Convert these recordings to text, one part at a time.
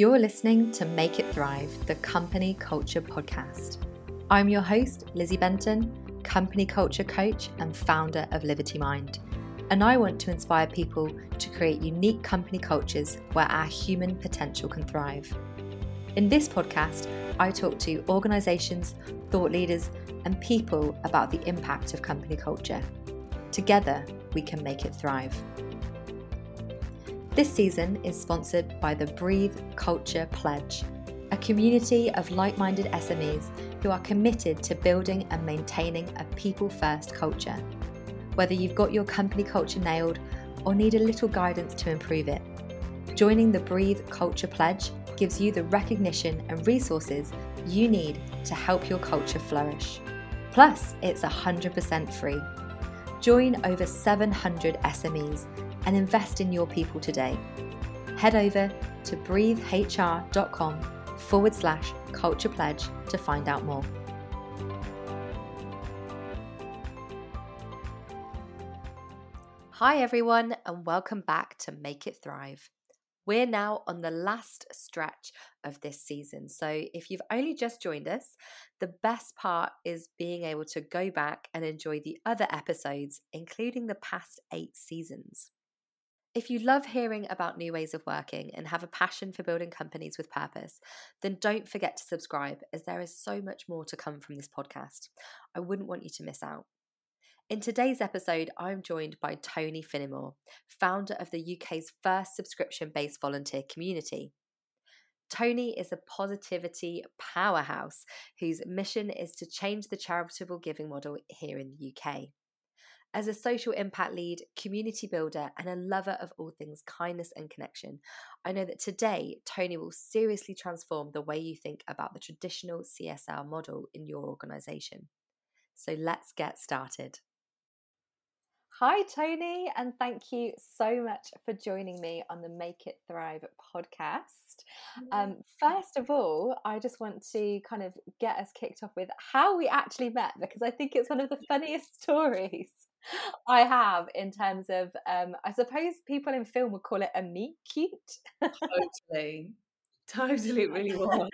You're listening to Make It Thrive, the company culture podcast. I'm your host, Lizzie Benton, company culture coach and founder of Liberty Mind. And I want to inspire people to create unique company cultures where our human potential can thrive. In this podcast, I talk to organizations, thought leaders, and people about the impact of company culture. Together, we can make it thrive. This season is sponsored by the Breathe Culture Pledge, a community of like minded SMEs who are committed to building and maintaining a people first culture. Whether you've got your company culture nailed or need a little guidance to improve it, joining the Breathe Culture Pledge gives you the recognition and resources you need to help your culture flourish. Plus, it's 100% free. Join over 700 SMEs and invest in your people today. Head over to breathehr.com forward slash culture pledge to find out more. Hi, everyone, and welcome back to Make It Thrive. We're now on the last stretch of this season. So, if you've only just joined us, the best part is being able to go back and enjoy the other episodes, including the past eight seasons. If you love hearing about new ways of working and have a passion for building companies with purpose, then don't forget to subscribe as there is so much more to come from this podcast. I wouldn't want you to miss out. In today's episode, I'm joined by Tony Finnemore, founder of the UK's first subscription based volunteer community. Tony is a positivity powerhouse whose mission is to change the charitable giving model here in the UK. As a social impact lead, community builder, and a lover of all things kindness and connection, I know that today Tony will seriously transform the way you think about the traditional CSR model in your organisation. So let's get started. Hi, Tony, and thank you so much for joining me on the Make It Thrive podcast. Um, first of all, I just want to kind of get us kicked off with how we actually met because I think it's one of the funniest stories I have in terms of, um, I suppose people in film would call it a meet cute. totally, totally, it really was.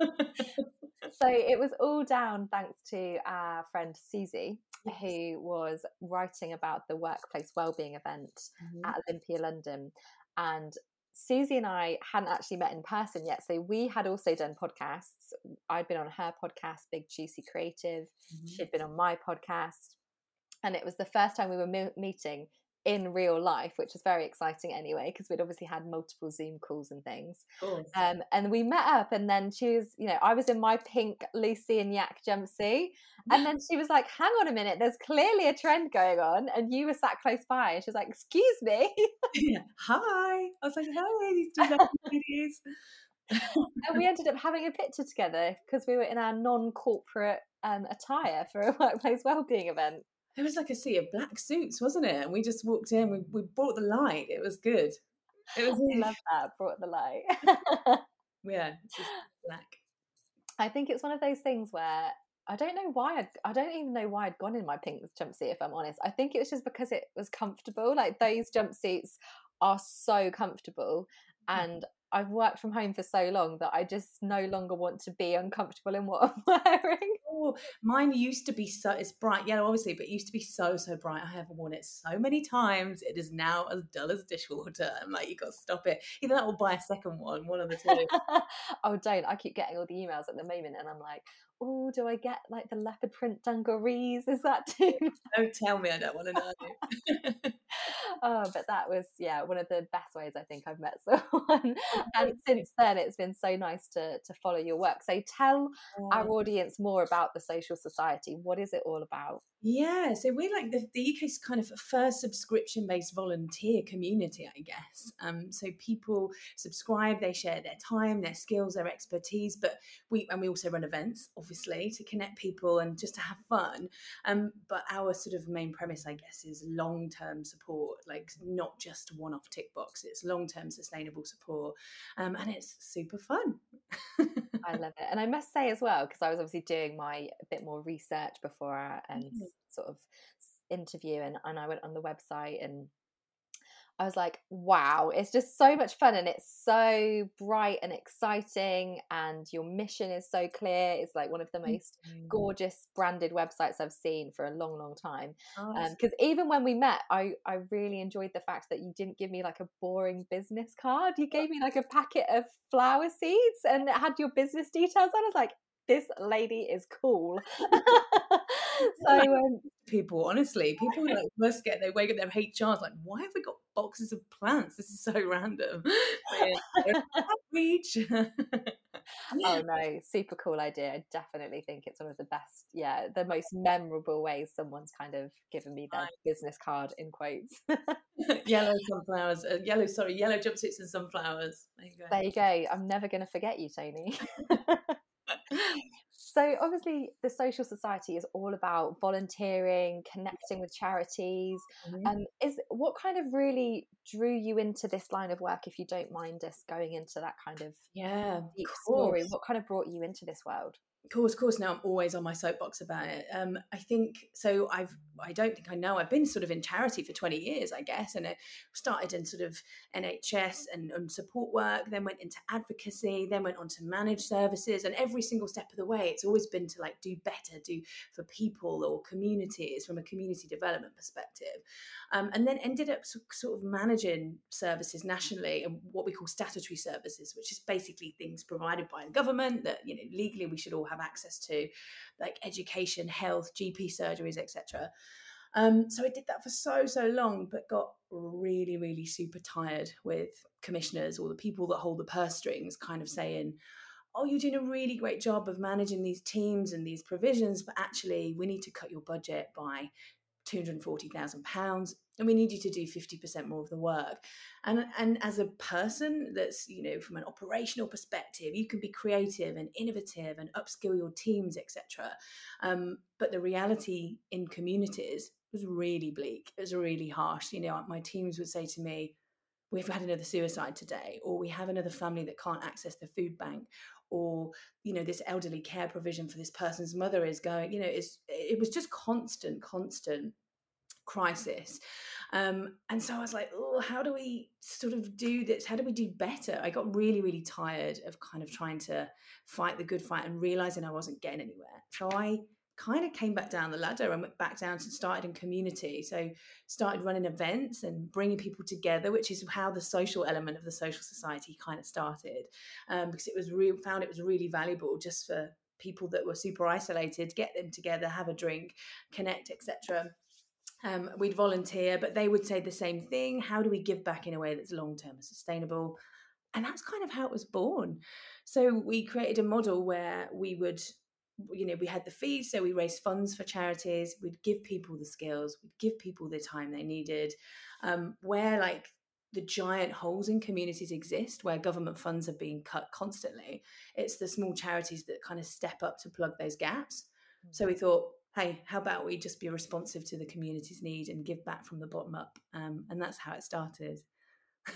so it was all down thanks to our friend Susie, who was writing about the workplace wellbeing event mm-hmm. at Olympia London. And Susie and I hadn't actually met in person yet. So we had also done podcasts. I'd been on her podcast, Big Juicy Creative. Mm-hmm. She'd been on my podcast. And it was the first time we were me- meeting in real life, which was very exciting anyway, because we'd obviously had multiple Zoom calls and things. Um, and we met up, and then she was, you know, I was in my pink Lucy and Yak jumpsuit, and then she was like, "Hang on a minute, there's clearly a trend going on," and you were sat close by, and she was like, "Excuse me." yeah. Hi. I was like, "Hi, these two ladies." and we ended up having a picture together because we were in our non-corporate um, attire for a workplace wellbeing event there was like a sea of black suits, wasn't it? And we just walked in, we, we brought the light. It was good. It was I love that, brought the light. yeah, just black. I think it's one of those things where I don't know why I'd, I don't even know why I'd gone in my pink jumpsuit if I'm honest. I think it was just because it was comfortable. Like those jumpsuits are so comfortable mm. and I've worked from home for so long that I just no longer want to be uncomfortable in what I'm wearing. Oh, mine used to be so it's bright yellow, obviously, but it used to be so so bright. I have worn it so many times. It is now as dull as dishwater. I'm like, you got to stop it. Either that or buy a second one, one of the two. oh, don't! I keep getting all the emails at the moment, and I'm like, oh, do I get like the leopard print dungarees? Is that too? Don't tell me. I don't want to know. oh, but that was yeah one of the best ways I think I've met someone. and since then, it's been so nice to to follow your work. So tell our audience more about the social society. What is it all about? Yeah, so we're like the, the UK's kind of first subscription based volunteer community, I guess. Um, so people subscribe, they share their time, their skills, their expertise, but we and we also run events, obviously, to connect people and just to have fun. Um, but our sort of main premise, I guess, is long term support, like not just one off tick box. It's long term sustainable support, um, and it's super fun. I love it, and I must say as well because I was obviously doing my a bit more research before and. Mm-hmm sort of interview and, and I went on the website and I was like, wow, it's just so much fun and it's so bright and exciting. And your mission is so clear. It's like one of the most mm-hmm. gorgeous branded websites I've seen for a long, long time. Because oh, um, even when we met, I, I really enjoyed the fact that you didn't give me like a boring business card. You gave me like a packet of flower seeds and it had your business details on. I was like, this lady is cool. so um, people, honestly, people like must get they wake up their HRs like, why have we got boxes of plants? This is so random. Oh no, super cool idea. I definitely think it's one of the best, yeah, the most memorable ways someone's kind of given me their right. business card in quotes. yellow sunflowers, uh, yellow, sorry, yellow jumpsuits and sunflowers. There you go. There you go. I'm never going to forget you, Tony. So obviously the social society is all about volunteering connecting with charities. Mm-hmm. um, is what kind of really drew you into this line of work if you don't mind us going into that kind of yeah deep story? what kind of brought you into this world of course, of course. Now I'm always on my soapbox about it. Um, I think so. I've, I don't think I know. I've been sort of in charity for 20 years, I guess, and it started in sort of NHS and, and support work. Then went into advocacy. Then went on to manage services. And every single step of the way, it's always been to like do better, do for people or communities from a community development perspective. Um, and then ended up sort of managing services nationally and what we call statutory services, which is basically things provided by the government that you know legally we should all have have access to, like education, health, GP surgeries, etc. Um, so I did that for so so long, but got really really super tired with commissioners or the people that hold the purse strings, kind of saying. Oh, you're doing a really great job of managing these teams and these provisions, but actually, we need to cut your budget by £240,000 and we need you to do 50% more of the work. And and as a person that's you know from an operational perspective you can be creative and innovative and upskill your teams etc um, but the reality in communities was really bleak. It was really harsh. You know my teams would say to me we've had another suicide today or we have another family that can't access the food bank or you know this elderly care provision for this person's mother is going you know it's it was just constant constant crisis um, and so I was like, oh, how do we sort of do this? How do we do better? I got really, really tired of kind of trying to fight the good fight and realizing I wasn't getting anywhere. So I kind of came back down the ladder and went back down and started in community. So started running events and bringing people together, which is how the social element of the social society kind of started, um, because it was real. Found it was really valuable just for people that were super isolated, get them together, have a drink, connect, etc. Um, we'd volunteer, but they would say the same thing. How do we give back in a way that's long term and sustainable? And that's kind of how it was born. So we created a model where we would, you know, we had the fees, so we raised funds for charities. We'd give people the skills, we'd give people the time they needed. Um, where like the giant holes in communities exist where government funds are being cut constantly, it's the small charities that kind of step up to plug those gaps. So we thought, hey, how about we just be responsive to the community's need and give back from the bottom up? Um, and that's how it started.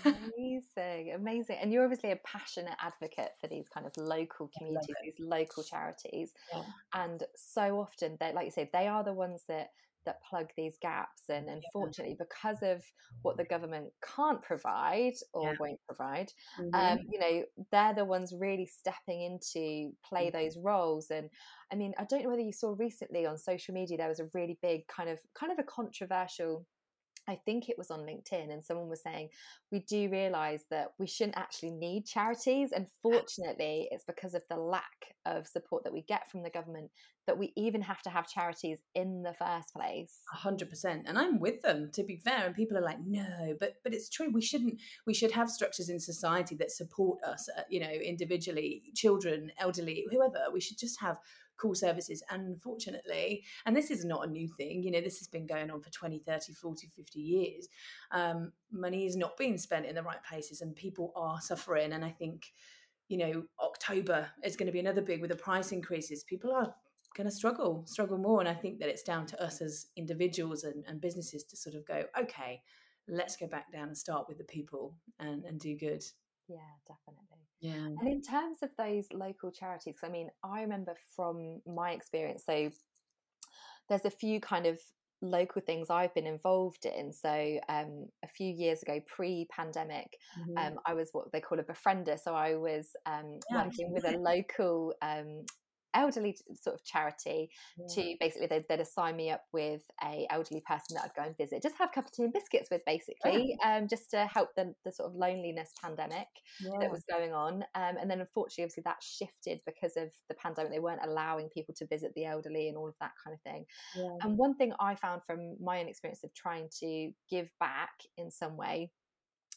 Amazing, amazing. And you're obviously a passionate advocate for these kind of local communities, these local charities. Yeah. And so often they like you say, they are the ones that that plug these gaps and unfortunately because of what the government can't provide or yeah. won't provide mm-hmm. um, you know they're the ones really stepping into play mm-hmm. those roles and i mean i don't know whether you saw recently on social media there was a really big kind of kind of a controversial I think it was on LinkedIn, and someone was saying, We do realize that we shouldn't actually need charities. And fortunately, it's because of the lack of support that we get from the government that we even have to have charities in the first place. A hundred percent. And I'm with them, to be fair. And people are like, No, but but it's true. We shouldn't, we should have structures in society that support us, uh, you know, individually, children, elderly, whoever. We should just have cool services. Unfortunately, and this is not a new thing, you know, this has been going on for 20, 30, 40, 50 years. Um, money is not being spent in the right places and people are suffering. And I think, you know, October is going to be another big with the price increases. People are going to struggle, struggle more. And I think that it's down to us as individuals and, and businesses to sort of go, okay, let's go back down and start with the people and, and do good. Yeah, definitely. Yeah. And in terms of those local charities, I mean, I remember from my experience, so there's a few kind of local things I've been involved in. So um, a few years ago, pre-pandemic, mm-hmm. um, I was what they call a befriender. So I was um, yeah, working with a local um, elderly sort of charity yeah. to basically they'd, they'd, assign me up with a elderly person that I'd go and visit, just have a cup of tea and biscuits with, basically, yeah. um, just to help the, the sort of loneliness pandemic yeah. that was going on. Um, and then unfortunately, obviously, that shifted because of the pandemic. They weren't allowing people to visit the elderly and all of that kind of thing. And one thing I found from my own experience of trying to give back in some way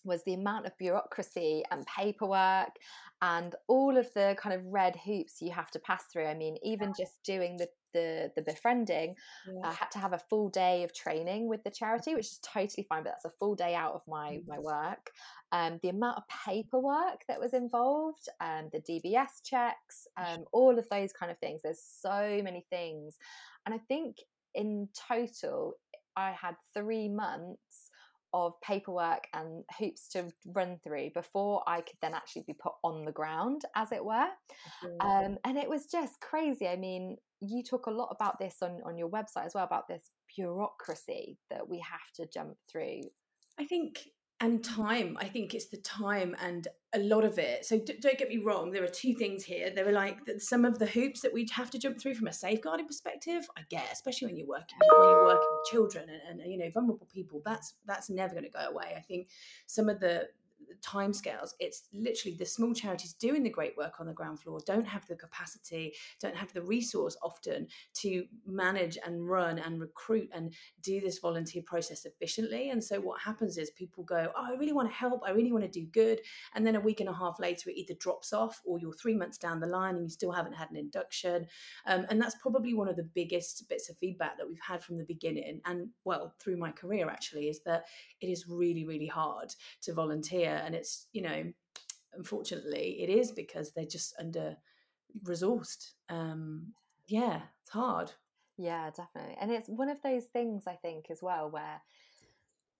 was the amount of bureaucracy and paperwork and all of the kind of red hoops you have to pass through. I mean, even just doing the the, the befriending, yeah. I had to have a full day of training with the charity, which is totally fine, but that's a full day out of my my work. Um, the amount of paperwork that was involved, um, the DBS checks, um, all of those kind of things. There's so many things, and I think in total, I had three months of paperwork and hoops to run through before I could then actually be put on the ground, as it were. Um, and it was just crazy. I mean, you talk a lot about this on, on your website as well about this bureaucracy that we have to jump through. I think and time i think it's the time and a lot of it. So d- don't get me wrong there are two things here. There are like some of the hoops that we'd have to jump through from a safeguarding perspective i get especially when you're working when you're working with children and, and you know vulnerable people that's that's never going to go away. I think some of the timescales. It's literally the small charities doing the great work on the ground floor don't have the capacity, don't have the resource often to manage and run and recruit and do this volunteer process efficiently. And so what happens is people go, Oh, I really want to help, I really want to do good. And then a week and a half later, it either drops off or you're three months down the line and you still haven't had an induction. Um, and that's probably one of the biggest bits of feedback that we've had from the beginning and well, through my career actually, is that it is really, really hard to volunteer and it's you know unfortunately it is because they're just under resourced. Um yeah it's hard. Yeah definitely. And it's one of those things i think as well where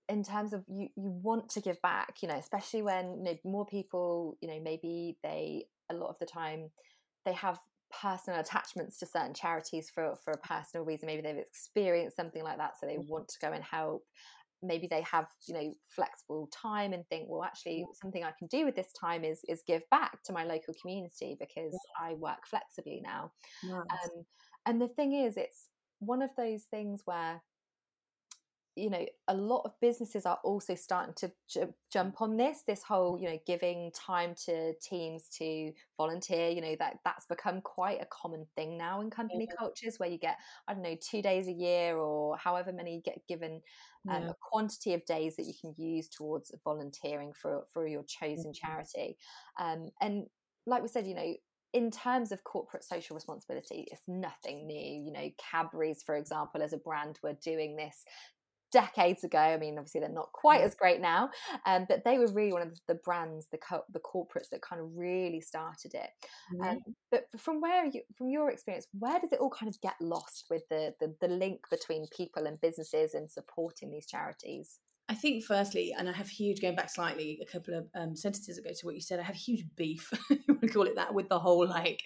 in terms of you you want to give back you know especially when you know, more people you know maybe they a lot of the time they have personal attachments to certain charities for for a personal reason. Maybe they've experienced something like that so they mm-hmm. want to go and help maybe they have you know flexible time and think well actually something i can do with this time is is give back to my local community because yeah. i work flexibly now nice. um, and the thing is it's one of those things where you know a lot of businesses are also starting to j- jump on this this whole you know giving time to teams to volunteer you know that that's become quite a common thing now in company yeah. cultures where you get i don't know two days a year or however many you get given um, yeah. a quantity of days that you can use towards volunteering for for your chosen mm-hmm. charity um, and like we said you know in terms of corporate social responsibility, it's nothing new. You know, Cadbury's, for example, as a brand, were doing this decades ago. I mean, obviously they're not quite as great now, um, but they were really one of the brands, the co- the corporates that kind of really started it. Mm-hmm. Um, but from where you, from your experience, where does it all kind of get lost with the, the the link between people and businesses and supporting these charities? I think, firstly, and I have huge, going back slightly a couple of um, sentences ago to what you said, I have huge beef, you want to call it that, with the whole like,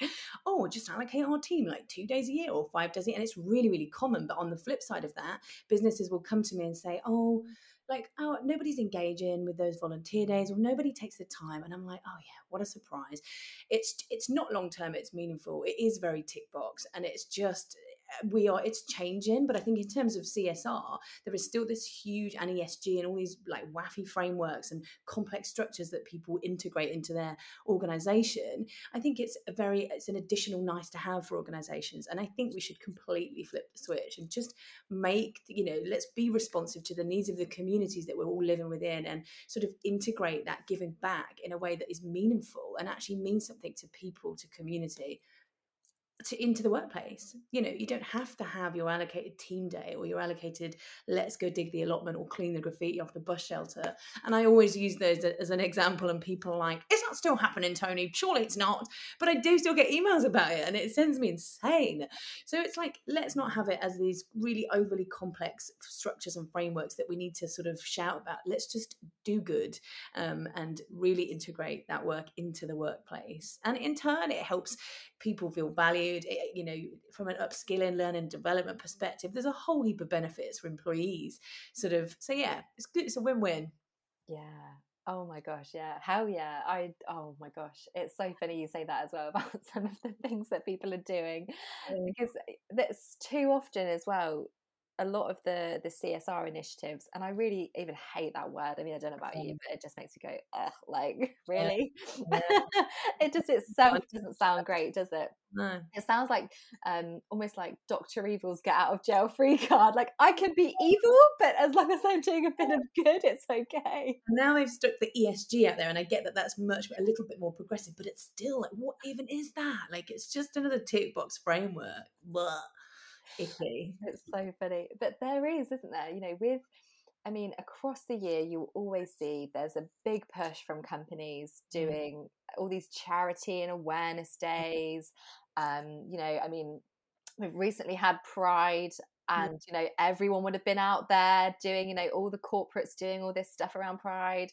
oh, just allocate our team like two days a year or five days a year. And it's really, really common. But on the flip side of that, businesses will come to me and say, oh, like oh nobody's engaging with those volunteer days or nobody takes the time and i'm like oh yeah what a surprise it's it's not long term it's meaningful it is very tick box and it's just we are it's changing but i think in terms of csr there is still this huge and esg and all these like waffy frameworks and complex structures that people integrate into their organization. I think it's a very it's an additional nice to have for organizations and i think we should completely flip the switch and just make you know let's be responsive to the needs of the communities that we're all living within and sort of integrate that giving back in a way that is meaningful and actually means something to people to community to into the workplace. You know, you don't have to have your allocated team day or your allocated let's go dig the allotment or clean the graffiti off the bus shelter. And I always use those as an example, and people are like, "Is that still happening, Tony?" Surely it's not, but I do still get emails about it, and it sends me insane. So it's like let's not have it as these really overly complex structures and frameworks that we need to sort of shout about. Let's just do good um, and really integrate that work into the workplace, and in turn, it helps people feel valued valued. Eh, eh, you know, from an upskilling, learning, development perspective, there's a whole heap of benefits for employees. Sort of, so yeah, it's good. It's a win-win. Yeah. Oh my gosh, yeah. Hell yeah. I oh my gosh. It's so funny you say that as well about some of the things that people are doing. Mm. Because eh, that's too often as well a lot of the the CSR initiatives, and I really even hate that word. I mean, I don't know about you, but it just makes me go, ugh, like really? Yeah. it just itself doesn't sound great, does it? No. It sounds like um almost like Doctor Evil's get out of jail free card. Like I can be evil, but as long as I'm doing a bit of good, it's okay. Now they've stuck the ESG out there, and I get that that's much a little bit more progressive, but it's still like, what even is that? Like, it's just another tick box framework. Blah icky. It's so funny. But there is, isn't there? You know, with I mean, across the year, you always see there's a big push from companies mm. doing all these charity and awareness mm. days. Um, you know, I mean, we've recently had Pride and you know everyone would have been out there doing you know all the corporates doing all this stuff around pride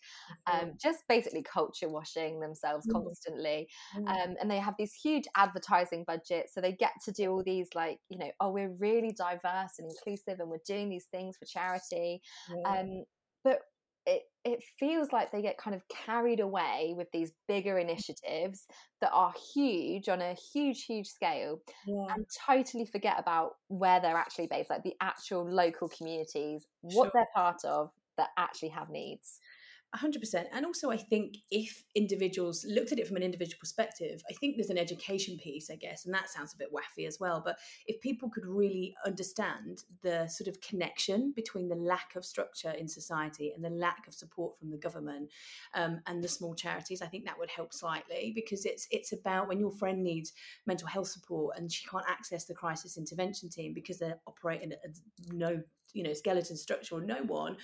um, just basically culture washing themselves mm. constantly mm. um, and they have these huge advertising budgets so they get to do all these like you know oh we're really diverse and inclusive and we're doing these things for charity um, but it it feels like they get kind of carried away with these bigger mm. initiatives that are huge on a huge huge scale yeah. and totally forget about where they're actually based like the actual local communities what sure. they're part of that actually have needs 100% and also i think if individuals looked at it from an individual perspective i think there's an education piece i guess and that sounds a bit waffy as well but if people could really understand the sort of connection between the lack of structure in society and the lack of support from the government um, and the small charities i think that would help slightly because it's it's about when your friend needs mental health support and she can't access the crisis intervention team because they're operating at no you know skeleton structure or no one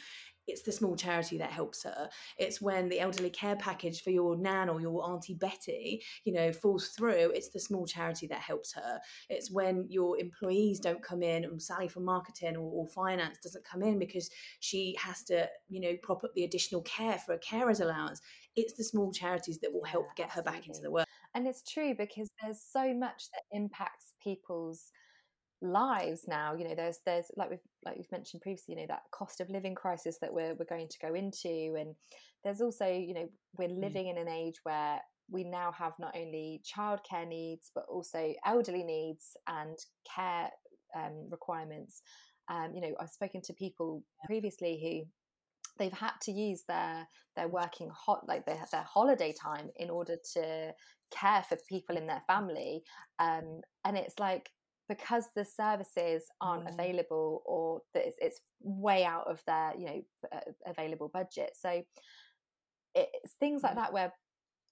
it's the small charity that helps her. It's when the elderly care package for your nan or your auntie Betty, you know, falls through. It's the small charity that helps her. It's when your employees don't come in, and Sally from marketing or, or finance doesn't come in because she has to, you know, prop up the additional care for a carer's allowance. It's the small charities that will help get her back into the work. And it's true because there's so much that impacts people's lives now you know there's there's like we've like we've mentioned previously you know that cost of living crisis that we're we're going to go into and there's also you know we're mm. living mm. in an age where we now have not only childcare needs but also elderly needs and care um, requirements um, you know I've spoken to people previously who they've had to use their their working hot like their, their holiday time in order to care for people in their family um, and it's like because the services aren't mm. available or that it's, it's, way out of their you know uh, available budget so it's things like mm. that where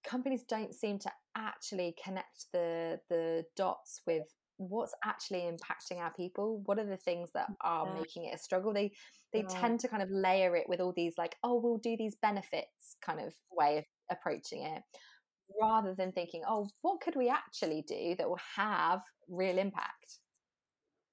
companies don't seem to actually connect the the dots with what's actually impacting our people what are the things that are yeah. making it a struggle they they yeah. tend to kind of layer it with all these like oh we'll do these benefits kind of way of approaching it rather than thinking, oh, what could we actually do that will have real impact?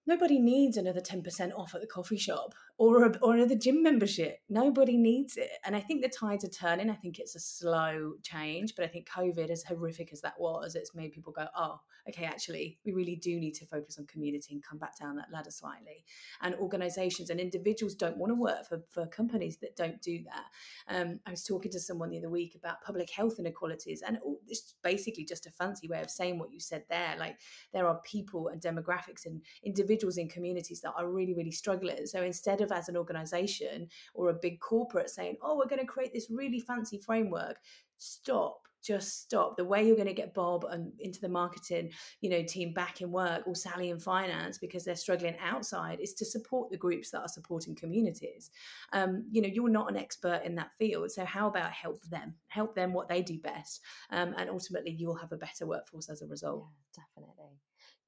Nobody needs another 10% off at the coffee shop or, a, or another gym membership. Nobody needs it. And I think the tides are turning. I think it's a slow change, but I think COVID, as horrific as that was, it's made people go, oh, okay, actually, we really do need to focus on community and come back down that ladder slightly. And organizations and individuals don't want to work for, for companies that don't do that. Um, I was talking to someone the other week about public health inequalities, and it's basically just a fancy way of saying what you said there. Like, there are people and demographics and individuals in communities that are really, really struggling. So instead of as an organization or a big corporate saying, oh, we're going to create this really fancy framework, stop just stop. The way you're going to get bob and into the marketing you know team back in work or sally in finance because they're struggling outside is to support the groups that are supporting communities. Um, you know you're not an expert in that field so how about help them? Help them what they do best um, and ultimately you'll have a better workforce as a result. Yeah definitely.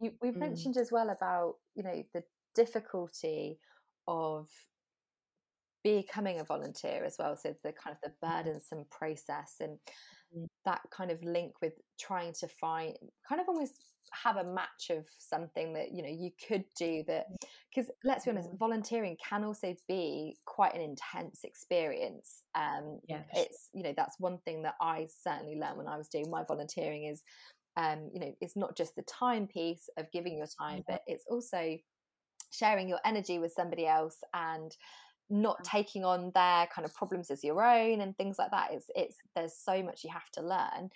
You, we've mm. mentioned as well about you know the difficulty of becoming a volunteer as well so the kind of the mm-hmm. burdensome process and mm-hmm. that kind of link with trying to find kind of almost have a match of something that you know you could do that because mm-hmm. let's be honest volunteering can also be quite an intense experience um yeah, it's you know that's one thing that i certainly learned when i was doing my volunteering is um, you know, it's not just the time piece of giving your time, but it's also sharing your energy with somebody else and not taking on their kind of problems as your own and things like that it's it's there's so much you have to learn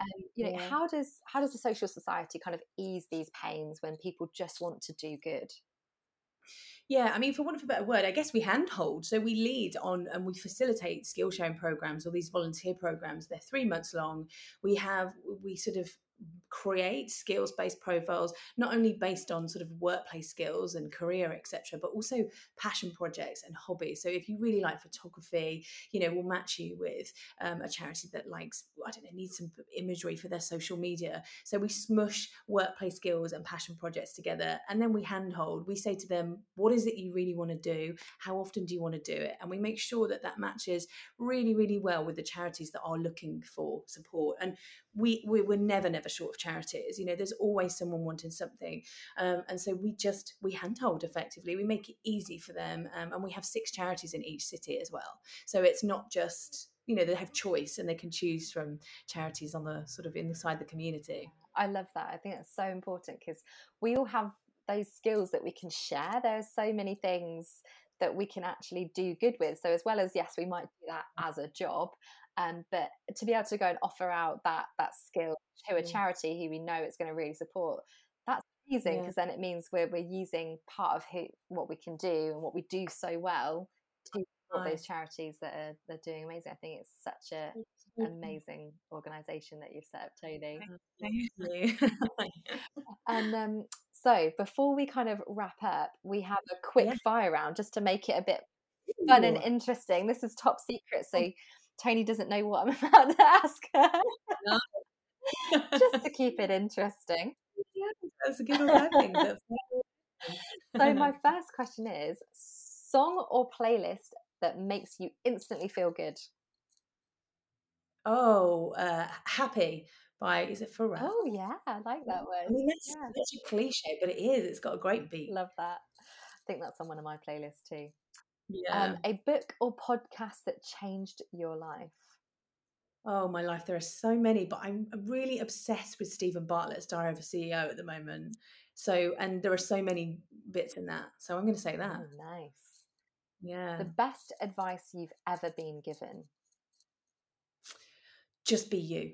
um, you know yeah. how does how does the social society kind of ease these pains when people just want to do good yeah, I mean, for want of a better word, I guess we handhold. So we lead on and we facilitate skill sharing programs or these volunteer programs. They're three months long. We have, we sort of create skills based profiles not only based on sort of workplace skills and career etc but also passion projects and hobbies. So if you really like photography you know we'll match you with um, a charity that likes i don't know needs some imagery for their social media. So we smush workplace skills and passion projects together and then we handhold. We say to them what is it you really want to do? How often do you want to do it? And we make sure that that matches really really well with the charities that are looking for support. And we, we we're never never short of charities you know there's always someone wanting something um, and so we just we handhold effectively we make it easy for them um, and we have six charities in each city as well. So it's not just you know they have choice and they can choose from charities on the sort of inside the community. I love that i think that's so important because we all have those skills that we can share there are so many things that we can actually do good with so as well as yes we might do that as a job um, but to be able to go and offer out that that skill to a charity who we know it's going to really support, that's amazing because yeah. then it means we're we're using part of who what we can do and what we do so well to support those charities that are they're doing amazing. I think it's such a amazing organisation that you've set up, Tony. Thank you. and um, so before we kind of wrap up, we have a quick yeah. fire round just to make it a bit fun Ooh. and interesting. This is top secret, so Tony doesn't know what I'm about to ask her. No. Just to keep it interesting. Yeah, that's a good so my first question is song or playlist that makes you instantly feel good? Oh, uh, happy by is it Pharrell? Oh yeah, I like that one. I mean, that's yeah. such a cliche, but it is. It's got a great beat. Love that. I think that's on one of my playlists too. Yeah. Um, a book or podcast that changed your life? Oh, my life. There are so many, but I'm really obsessed with Steven Bartlett's Diary of a CEO at the moment. So, and there are so many bits in that. So I'm going to say that. Oh, nice. Yeah. The best advice you've ever been given? Just be you.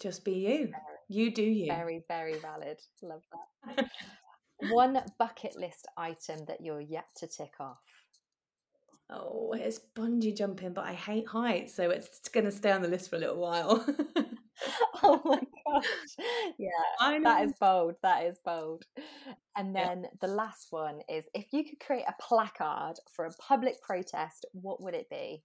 Just be you. Very, you do you. Very, very valid. Love that. One bucket list item that you're yet to tick off. Oh, it's bungee jumping, but I hate heights, so it's going to stay on the list for a little while. oh my gosh. Yeah, that is bold. That is bold. And then yeah. the last one is if you could create a placard for a public protest, what would it be?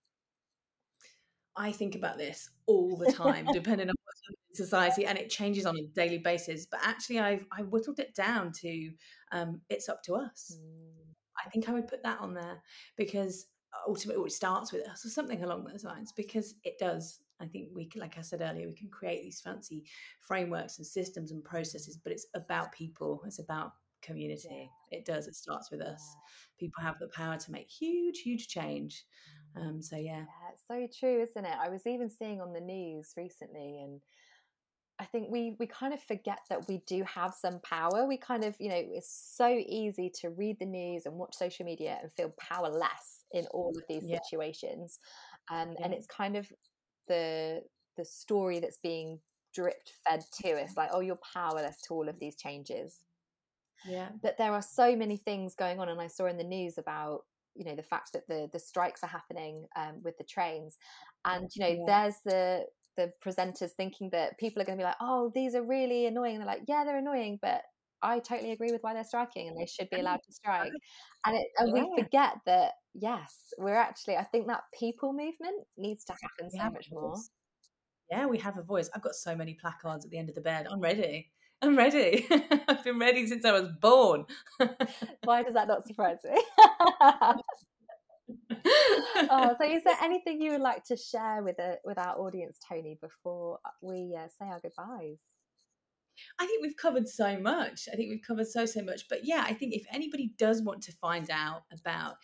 I think about this all the time, depending on what's in society, and it changes on a daily basis. But actually, I've I whittled it down to um, it's up to us. Mm. I think I would put that on there because ultimately it starts with us or something along those lines because it does. I think we, can, like I said earlier, we can create these fancy frameworks and systems and processes, but it's about people. It's about community. It does. It starts with us. People have the power to make huge, huge change. Um, so yeah. yeah, it's so true, isn't it? I was even seeing on the news recently, and I think we we kind of forget that we do have some power. We kind of, you know, it's so easy to read the news and watch social media and feel powerless in all of these yeah. situations, um, yeah. and it's kind of the the story that's being dripped fed to us, like, oh, you're powerless to all of these changes. Yeah, but there are so many things going on, and I saw in the news about you know the fact that the the strikes are happening um, with the trains. And you know yeah. there's the the presenters thinking that people are going to be like oh these are really annoying. And they're like yeah they're annoying but I totally agree with why they're striking and they should be allowed to strike. And, it, and yeah. we forget that yes we're actually I think that people movement needs to happen so much more. yeah we have a voice. I've got so many placards at the end of the bed. I'm ready I'm ready. I've been ready since I was born. Why does that not surprise me? oh, so is there anything you would like to share with a, with our audience, Tony, before we uh, say our goodbyes? I think we've covered so much. I think we've covered so so much. But yeah, I think if anybody does want to find out about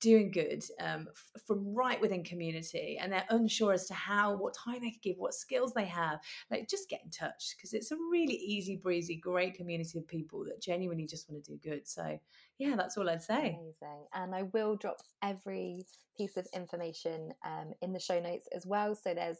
doing good um, f- from right within community and they're unsure as to how what time they could give what skills they have like just get in touch because it's a really easy breezy great community of people that genuinely just want to do good. So yeah that's all i'd say. Amazing and i will drop every piece of information um, in the show notes as well. So there's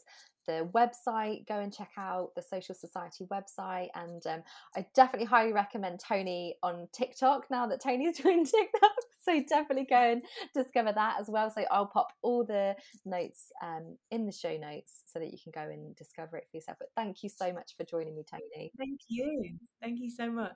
the website. Go and check out the Social Society website. And um, I definitely highly recommend Tony on TikTok now that Tony's doing TikTok. So definitely go and discover that as well. So I'll pop all the notes um, in the show notes so that you can go and discover it for yourself. But thank you so much for joining me, Tony. Thank you. Thank you so much.